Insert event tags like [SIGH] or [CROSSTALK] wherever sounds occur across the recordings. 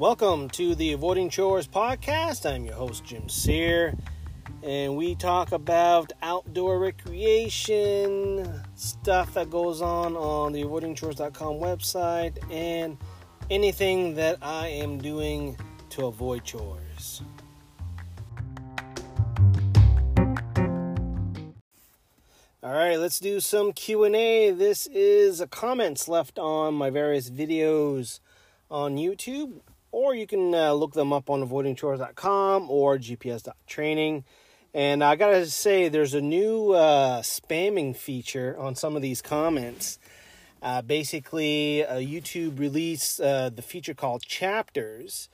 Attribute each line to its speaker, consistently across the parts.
Speaker 1: Welcome to the Avoiding Chores podcast. I'm your host, Jim Sear, and we talk about outdoor recreation, stuff that goes on on the avoidingchores.com website, and anything that I am doing to avoid chores. All right, let's do some Q&A. This is comments left on my various videos on YouTube, or you can uh, look them up on avoidingchores.com or gps.training. And I gotta say, there's a new uh, spamming feature on some of these comments. Uh, basically, uh, YouTube released uh, the feature called chapters.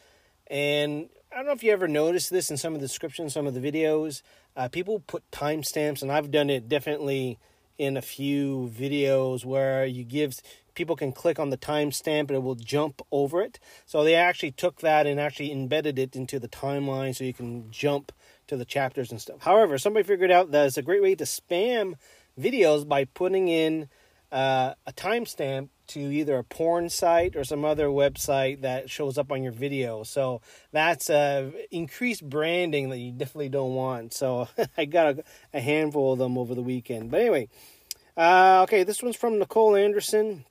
Speaker 1: And I don't know if you ever noticed this in some of the descriptions, some of the videos. Uh, people put timestamps, and I've done it definitely in a few videos where you give people can click on the timestamp and it will jump over it. So they actually took that and actually embedded it into the timeline so you can jump to the chapters and stuff. However, somebody figured out that it's a great way to spam videos by putting in uh, a timestamp to either a porn site or some other website that shows up on your video. So that's uh, increased branding that you definitely don't want. So [LAUGHS] I got a, a, handful of them over the weekend. But anyway, uh, okay, this one's from Nicole Anderson.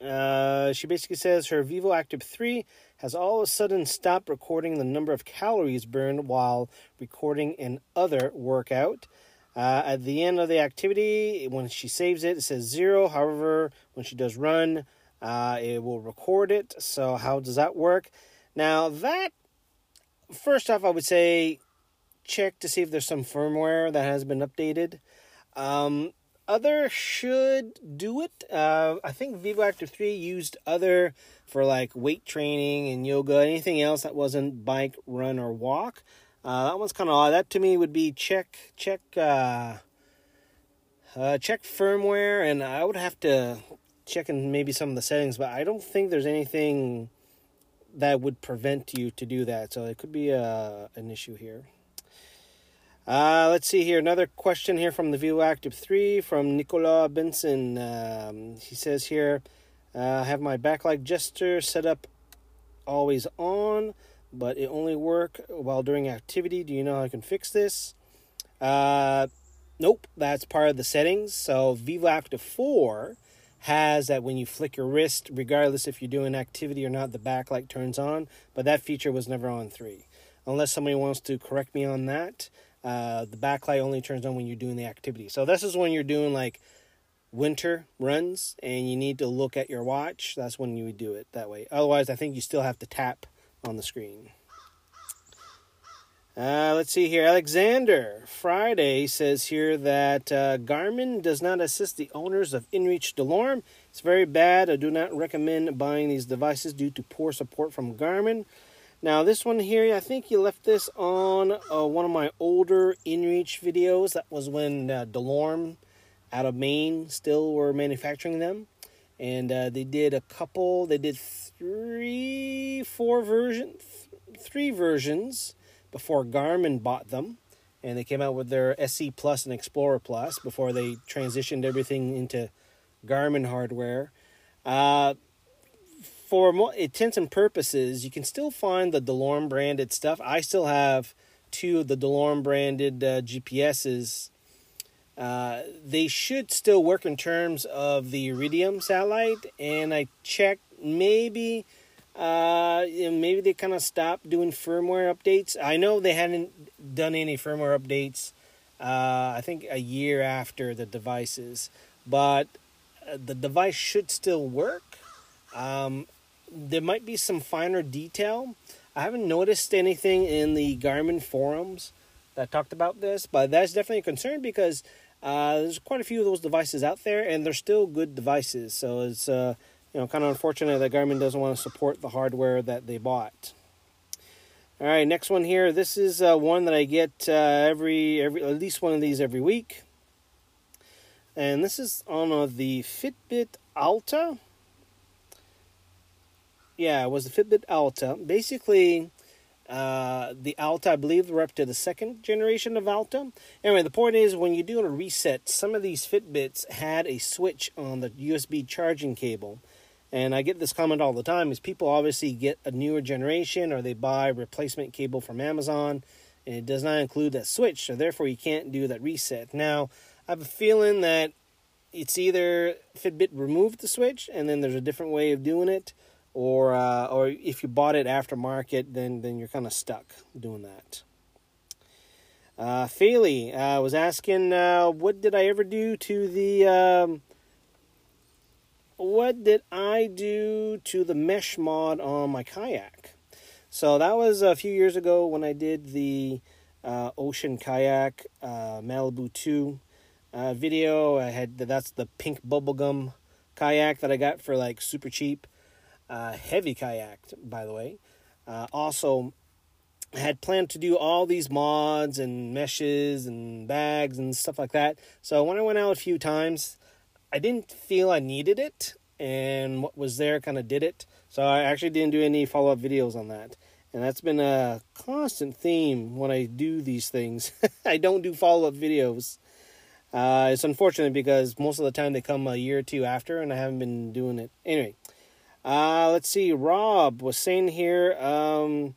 Speaker 1: Uh, she basically says her Vivoactive 3 has all of a sudden stopped recording the number of calories burned while recording an other workout. Uh, at the end of the activity, when she saves it, it says zero. However, when she does run, uh, it will record it. So, how does that work? Now, that first off, I would say check to see if there's some firmware that has been updated. Um, other should do it. Uh, I think Vivoactive 3 used other for like weight training and yoga, anything else that wasn't bike, run, or walk. Uh, that one's kind of odd. That to me would be check check uh, uh, check firmware, and I would have to check in maybe some of the settings, but I don't think there's anything that would prevent you to do that. So it could be uh, an issue here. Uh, let's see here. Another question here from the Vivoactive 3 from Nicola Benson. Um, he says here, uh, I have my backlight gesture set up always on but it only work while doing activity. Do you know how I can fix this? Uh, nope, that's part of the settings. So Vivoactive 4 has that when you flick your wrist, regardless if you're doing activity or not, the backlight turns on. But that feature was never on 3. Unless somebody wants to correct me on that, uh, the backlight only turns on when you're doing the activity. So this is when you're doing like winter runs and you need to look at your watch. That's when you would do it that way. Otherwise, I think you still have to tap on the screen. Uh, let's see here. Alexander Friday says here that uh, Garmin does not assist the owners of InReach DeLorme. It's very bad. I do not recommend buying these devices due to poor support from Garmin. Now, this one here, I think you left this on uh, one of my older InReach videos. That was when uh, DeLorme out of Maine still were manufacturing them. And uh, they did a couple, they did three, four versions, three versions before Garmin bought them, and they came out with their SE Plus and Explorer Plus before they transitioned everything into Garmin hardware. Uh, for more intents and purposes, you can still find the DeLorme branded stuff. I still have two of the DeLorme branded uh, GPSs. Uh, they should still work in terms of the Iridium satellite, and I checked maybe uh, maybe they kind of stopped doing firmware updates. I know they hadn't done any firmware updates. Uh, I think a year after the devices, but uh, the device should still work. Um, there might be some finer detail. I haven't noticed anything in the Garmin forums that talked about this, but that's definitely a concern because uh, there's quite a few of those devices out there, and they're still good devices. So it's uh, you know, kind of unfortunate that Garmin doesn't want to support the hardware that they bought. All right, next one here. This is uh, one that I get uh, every every at least one of these every week, and this is on uh, the Fitbit Alta. Yeah, it was the Fitbit Alta. Basically, uh, the Alta, I believe we're up to the second generation of Alta. Anyway, the point is when you do a reset, some of these Fitbits had a switch on the USB charging cable and I get this comment all the time, is people obviously get a newer generation or they buy replacement cable from Amazon, and it does not include that switch, so therefore you can't do that reset. Now, I have a feeling that it's either Fitbit removed the switch and then there's a different way of doing it, or uh, or if you bought it aftermarket, then then you're kind of stuck doing that. Uh, Faley uh, was asking, uh, what did I ever do to the um, what did I do to the mesh mod on my kayak? So that was a few years ago when I did the uh, Ocean Kayak uh, Malibu 2 uh, video. I had that's the pink bubblegum kayak that I got for like super cheap. Uh, heavy kayak, by the way. Uh, also, had planned to do all these mods and meshes and bags and stuff like that. So when I went out a few times, I didn't feel I needed it, and what was there kind of did it. So I actually didn't do any follow up videos on that. And that's been a constant theme when I do these things. [LAUGHS] I don't do follow up videos. Uh, it's unfortunate because most of the time they come a year or two after, and I haven't been doing it. Anyway, uh, let's see. Rob was saying here um,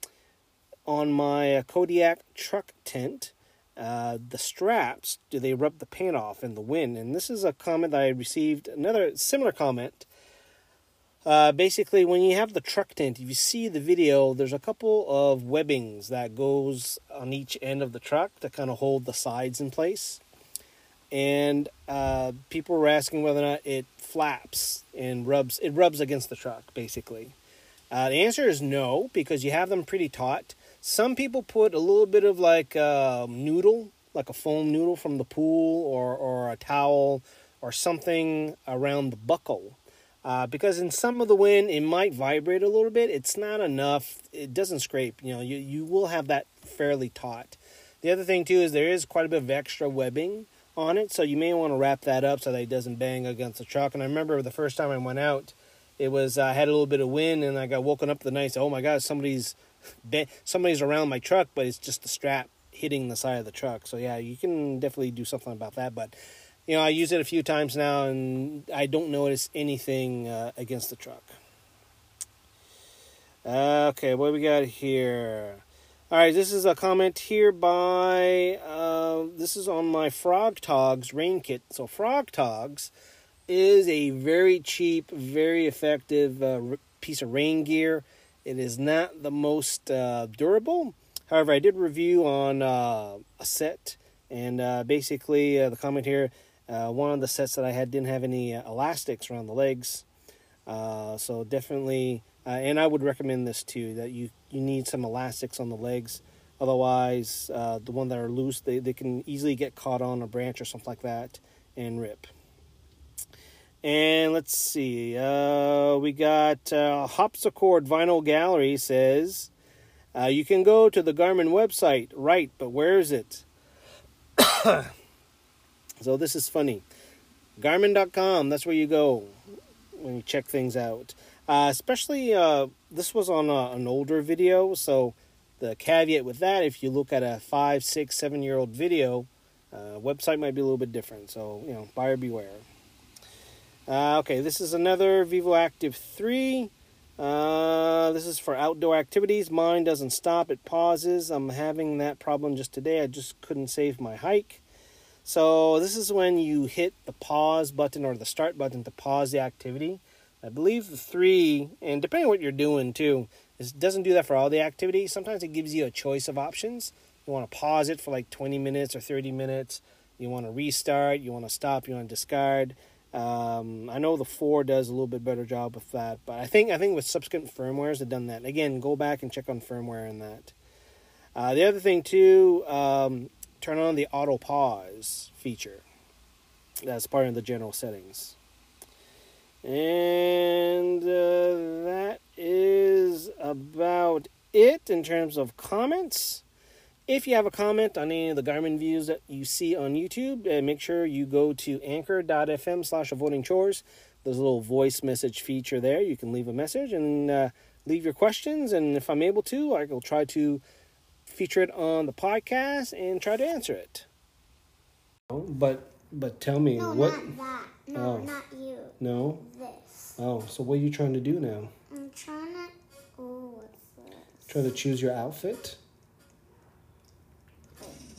Speaker 1: on my uh, Kodiak truck tent uh, the straps, do they rub the paint off in the wind? And this is a comment that I received, another similar comment. Uh, basically, when you have the truck tent, if you see the video, there's a couple of webbings that goes on each end of the truck to kind of hold the sides in place. And uh, people were asking whether or not it flaps and rubs. It rubs against the truck, basically. Uh, the answer is no, because you have them pretty taut. Some people put a little bit of like a noodle, like a foam noodle from the pool, or or a towel, or something around the buckle. Uh, because in some of the wind it might vibrate a little bit. It's not enough. It doesn't scrape. You know, you, you will have that fairly taut. The other thing too is there is quite a bit of extra webbing on it, so you may want to wrap that up so that it doesn't bang against the truck. And I remember the first time I went out, it was I uh, had a little bit of wind, and I got woken up the night. Oh my God, somebody's somebody's around my truck, but it's just the strap hitting the side of the truck. So yeah, you can definitely do something about that. But you know, I use it a few times now, and I don't notice anything uh, against the truck. Uh, okay, what we got here? All right, this is a comment here by. Uh, this is on my Frog Togs rain kit. So Frog Togs is a very cheap, very effective uh, piece of rain gear. It is not the most uh, durable. However, I did review on uh, a set, and uh, basically uh, the comment here, one of the sets that I had didn't have any elastics around the legs. so definitely, and I would recommend this too, that you, you need some elastics on the legs. Otherwise, the one that are loose, they, they can easily get caught on a branch or something like that and rip. And let's see, uh, we got uh, Hopsichord Vinyl Gallery says uh, you can go to the Garmin website, right? But where is it? [COUGHS] so this is funny. Garmin.com. That's where you go when you check things out. Uh, especially uh, this was on a, an older video, so the caveat with that, if you look at a five, six, seven year old video, uh, website might be a little bit different. So you know, buyer beware. Uh, okay, this is another Vivoactive 3. Uh, this is for outdoor activities. Mine doesn't stop, it pauses. I'm having that problem just today. I just couldn't save my hike. So, this is when you hit the pause button or the start button to pause the activity. I believe the 3, and depending on what you're doing too, it doesn't do that for all the activities. Sometimes it gives you a choice of options. You want to pause it for like 20 minutes or 30 minutes. You want to restart, you want to stop, you want to discard. Um, I know the four does a little bit better job with that, but I think I think with subsequent firmwares have done that. Again, go back and check on firmware and that. Uh, the other thing too, um, turn on the auto pause feature. That's part of the general settings. And uh, that is about it in terms of comments. If you have a comment on any of the Garmin views that you see on YouTube, uh, make sure you go to anchor.fm slash avoiding chores. There's a little voice message feature there. You can leave a message and uh, leave your questions. And if I'm able to, I will try to feature it on the podcast and try to answer it. But but tell me
Speaker 2: no,
Speaker 1: what?
Speaker 2: No, oh. not you.
Speaker 1: No.
Speaker 2: This.
Speaker 1: Oh, so what are you trying to do now?
Speaker 2: I'm trying to. Oh, what's this?
Speaker 1: Trying to choose your outfit?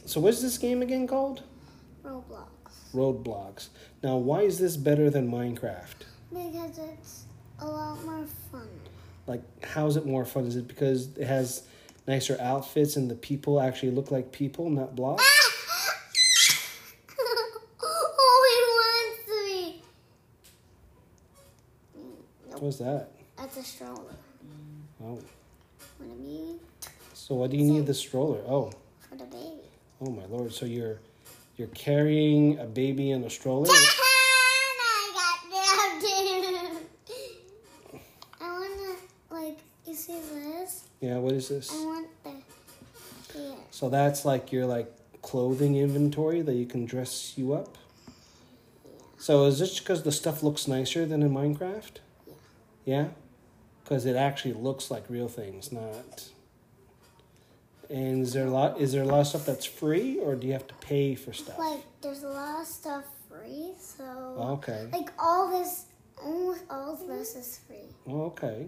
Speaker 1: So what's this game again called?
Speaker 2: Roblox.
Speaker 1: Roadblocks. Now, why is this better than Minecraft?
Speaker 2: Because it's a lot more fun.
Speaker 1: Like, how is it more fun? Is it because it has nicer outfits and the people actually look like people, not blocks?
Speaker 2: oh, he wants me. Nope,
Speaker 1: What's that?
Speaker 2: that's a stroller.
Speaker 1: Oh. So why do you need the stroller? Oh,
Speaker 2: for the baby?
Speaker 1: oh my lord! So you're you're carrying a baby in a stroller? [LAUGHS]
Speaker 2: I got down. I wanna like you see this?
Speaker 1: Yeah. What is this?
Speaker 2: I want the.
Speaker 1: So that's like your like clothing inventory that you can dress you up. So is this because the stuff looks nicer than in Minecraft? Yeah. Because it actually looks like real things, not. And is there a lot? Is there a lot of stuff that's free, or do you have to pay for stuff?
Speaker 2: Like there's a lot of stuff free, so
Speaker 1: Okay.
Speaker 2: like all this, almost all of this is free.
Speaker 1: Okay.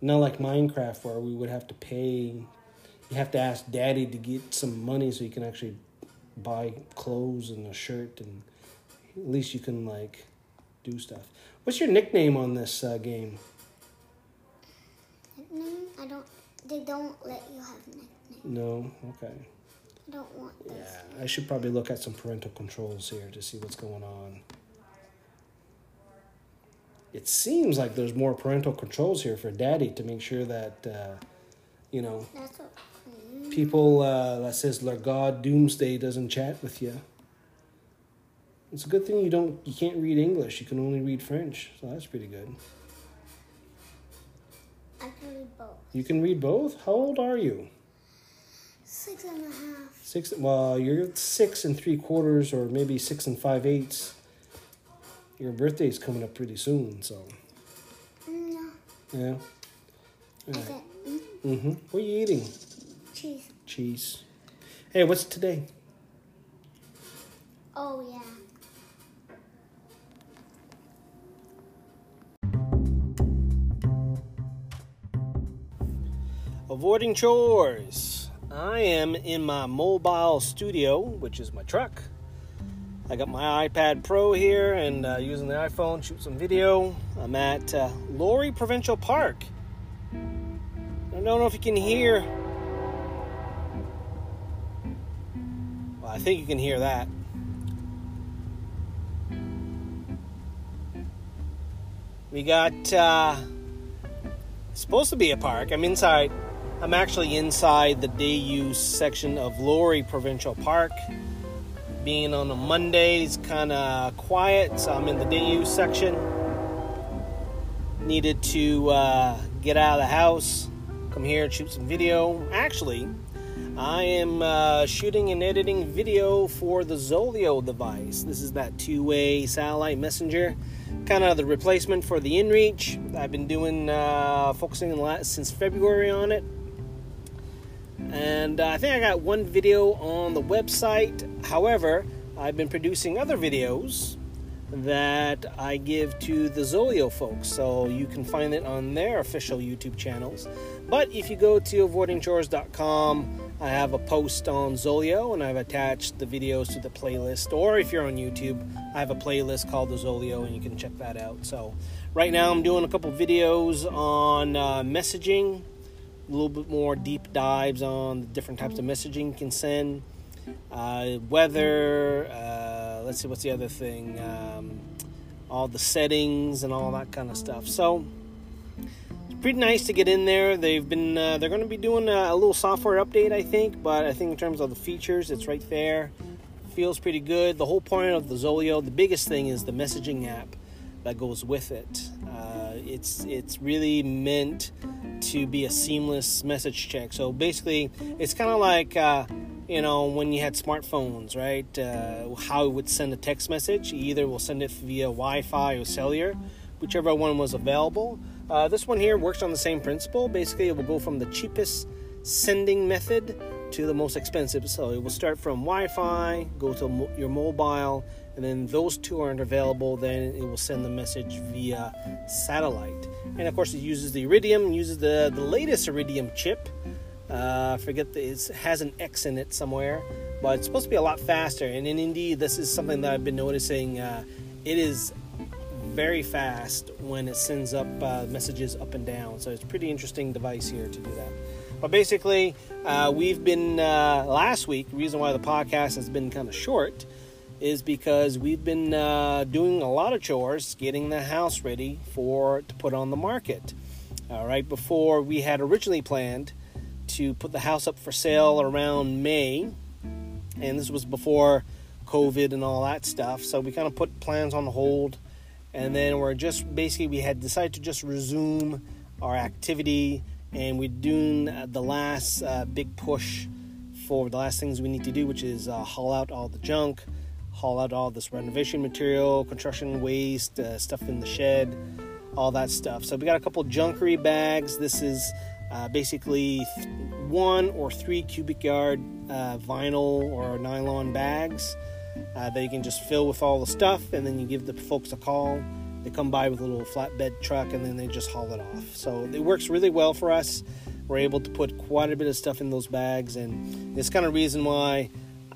Speaker 1: Not like Minecraft where we would have to pay. You have to ask Daddy to get some money so you can actually buy clothes and a shirt, and at least you can like do stuff. What's your nickname on this uh, game?
Speaker 2: Nickname? I don't. They don't let you have nickname.
Speaker 1: No. Okay.
Speaker 2: I don't want this.
Speaker 1: Yeah, I should probably look at some parental controls here to see what's going on. It seems like there's more parental controls here for Daddy to make sure that, uh, you know,
Speaker 2: That's what.
Speaker 1: people uh, that says "Lord God Doomsday" doesn't chat with you. It's a good thing you don't you can't read English. You can only read French, so that's pretty good.
Speaker 2: I can read both.
Speaker 1: You can read both. How old are you?
Speaker 2: Six and a half.
Speaker 1: Six. Well, you're six and three quarters, or maybe six and five eighths. Your birthday's coming up pretty soon, so
Speaker 2: No.
Speaker 1: yeah.
Speaker 2: I said mm,
Speaker 1: Mm-hmm. What are you eating?
Speaker 2: cheese.
Speaker 1: Cheese. Hey, what's today?
Speaker 2: Oh yeah.
Speaker 1: Avoiding chores. I am in my mobile studio, which is my truck. I got my iPad Pro here and uh, using the iPhone, shoot some video. I'm at uh, Laurie Provincial Park. I don't know if you can hear. Well, I think you can hear that. We got uh, supposed to be a park. I'm inside. I'm actually inside the day use section of Laurie Provincial Park. Being on a Monday is kind of quiet, so I'm in the day use section. Needed to uh, get out of the house, come here and shoot some video. Actually, I am uh, shooting and editing video for the Zoleo device. This is that two way satellite messenger, kind of the replacement for the InReach. I've been doing, uh, focusing a lot since February on it. And uh, I think I got one video on the website. However, I've been producing other videos that I give to the Zoleo folks, so you can find it on their official YouTube channels. But if you go to avoidingchores.com, I have a post on Zoleo and I've attached the videos to the playlist. Or if you're on YouTube, I have a playlist called the Zoleo and you can check that out. So, right now I'm doing a couple videos on uh, messaging, a little bit more deep dives on the different types of messaging you can send, uh, weather, uh, let's see, what's the other thing? Um, all the settings and all that kind of stuff. So, it's pretty nice to get in there. They've been uh, they're going to be doing a, a, little software update, I think, but I think in terms of the features, it's right there. Feels pretty good. The whole point of the Zoleo, the biggest thing is the messaging app that goes with it. It's it's really meant to be a seamless message check. So basically, it's kind of like. Uh, you know, when you had smartphones, right? Uh, how it would send a text message. Either will send it via Wi Fi or cellular, whichever one was available. Uh, this one here works on the same principle. Basically, it will go from the cheapest sending method to the most expensive. So it will start from Wi Fi, go to mo- your mobile, and then those two aren't available, then it will send the message via satellite. And of course, it uses the Iridium, uses the, the latest Iridium chip. Uh, forget that it has an X in it somewhere, but it's supposed to be a lot faster. And, and indeed, this is something that I've been noticing. Uh, it is very fast when it sends up uh, messages up and down. So it's a pretty interesting device here to do that. But basically, uh, we've been uh, last week. The reason why the podcast has been kind of short is because we've been uh, doing a lot of chores, getting the house ready for to put on the market. All right, before we had originally planned to put the house up for sale around May, and this was before COVID and all that stuff. So we kind of put plans on hold, and then we're just basically we had decided to just resume our activity, and we're doing the last uh, big push for the last things we need to do, which is uh, haul out all the junk haul out all this renovation material, construction waste, uh, stuff in the shed, all that stuff. So we got a couple junkery bags. This is uh, basically th- one or three cubic yard uh, vinyl or nylon bags uh, that you can just fill with all the stuff, and then you give the folks a call. They come by with a little flatbed truck, and then they just haul it off. So it works really well for us. We're able to put quite a bit of stuff in those bags, and it's kind of reason why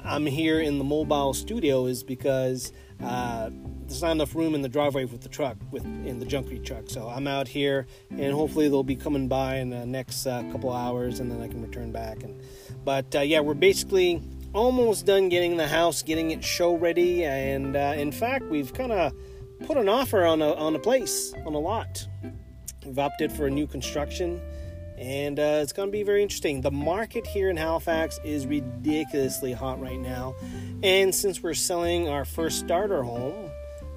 Speaker 1: I'm here in the mobile studio is because uh, there's not enough room in the driveway with the truck, with in the junkery truck. So I'm out here, and hopefully they'll be coming by in the next uh, couple hours, and then I can return back. And but uh, yeah, we're basically almost done getting the house, getting it show ready, and uh, in fact, we've kind of put an offer on a on a place on a lot. We've opted for a new construction and uh, it's going to be very interesting. The market here in Halifax is ridiculously hot right now, and since we're selling our first starter home,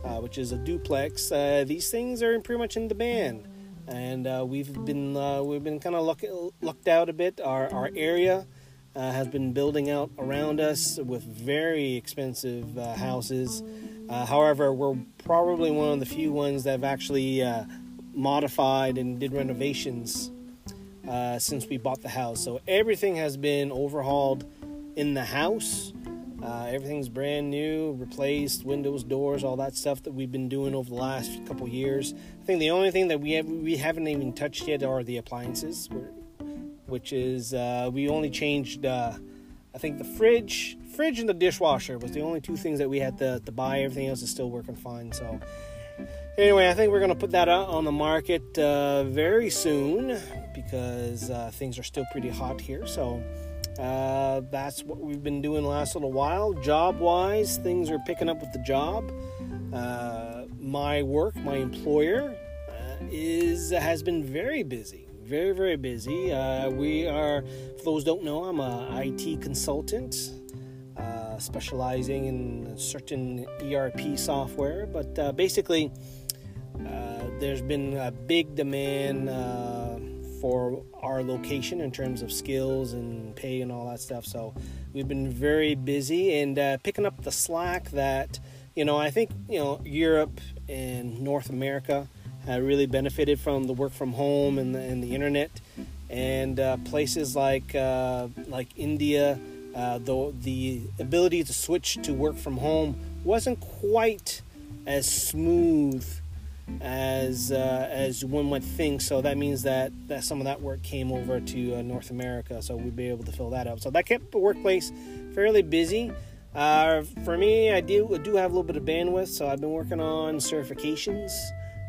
Speaker 1: uh, which is a duplex, uh, these things are pretty much in demand, and uh, we've been uh, we've been kind of luck- lucked out a bit. Our our area uh, has been building out around us with very expensive houses. however, we're probably one of the few ones that have actually modified and did renovations uh, since we bought the house. So everything has been overhauled in the house. Uh, everything's brand new, replaced, windows, doors, all that stuff that we've been doing over the last couple years. I think the only thing that we have, we haven't even touched yet are the appliances, which is uh, we only changed. Uh, I think the fridge, fridge, and the dishwasher was the only two things that we had to, to buy. Everything else is still working fine. So Anyway, I think we're going to put that out on the market uh, very soon because uh, things are still pretty hot here. So uh, that's what we've been doing the last little while. Job wise, things are picking up with the job. Uh, my work, my employer, uh, is has been very busy, very very busy. Uh, we are, for those don't know, I'm a IT consultant. Specializing in certain ERP software, but basically, uh, there's been a big demand uh, for our location in terms of skills and pay and all that stuff. So we've been very busy and uh, picking up the slack that, you know, I think, you know, Europe and North America have really benefited from the work from home and the, and the internet. And uh, places like uh, like India, uh, the the ability to switch to work from home wasn't quite as smooth as uh, as one would think. So that means that, that some of that work came over to uh, North America, so we'd be able to fill that up. So that kept the workplace fairly busy. Uh, for me, I do I do have a little bit of bandwidth, so I've been working on certifications.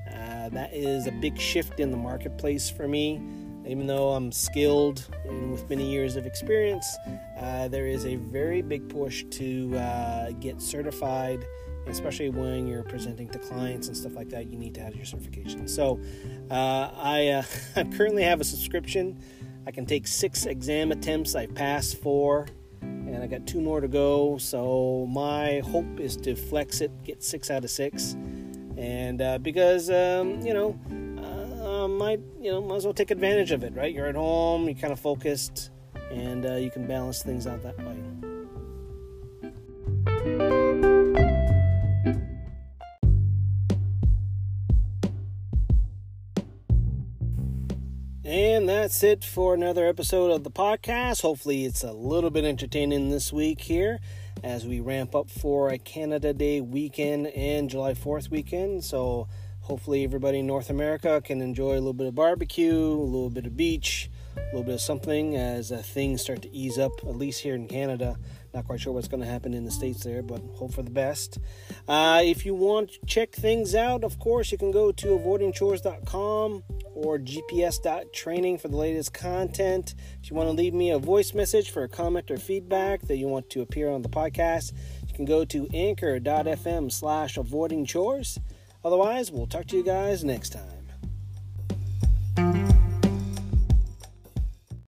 Speaker 1: Uh, that is a big shift in the marketplace for me. Even though I'm skilled and with many years of experience, uh, there is a very big push to uh, get certified especially when you're presenting to clients and stuff like that, you need to have your certification. So, uh, I, uh, [LAUGHS] I currently have a subscription. I can take six exam attempts. I've passed four, and I got two more to go. So my hope is to flex it, get six out of six, and uh, because um, you know, might you know might as well take advantage of it, right? You're at home, you're kind of focused, and uh, you can balance things out that way. And that's it for another episode of the podcast. Hopefully, it's a little bit entertaining this week here. as we ramp up for a Canada Day weekend and July 4th weekend. So hopefully everybody in North America can enjoy a little bit of barbecue, a little bit of beach, a little bit of something as uh, things start to ease up, at least here in Canada. Not quite sure what's going to happen in the States there, but hope for the best. Uh, if you want to check things out, of course, you can go to avoidingchores.com or gps.training for the latest content. If you want to leave me a voice message for a comment or feedback that you want to appear on the podcast, you can go to anchor.fm slash avoiding chores. Otherwise, we'll talk to you guys next time.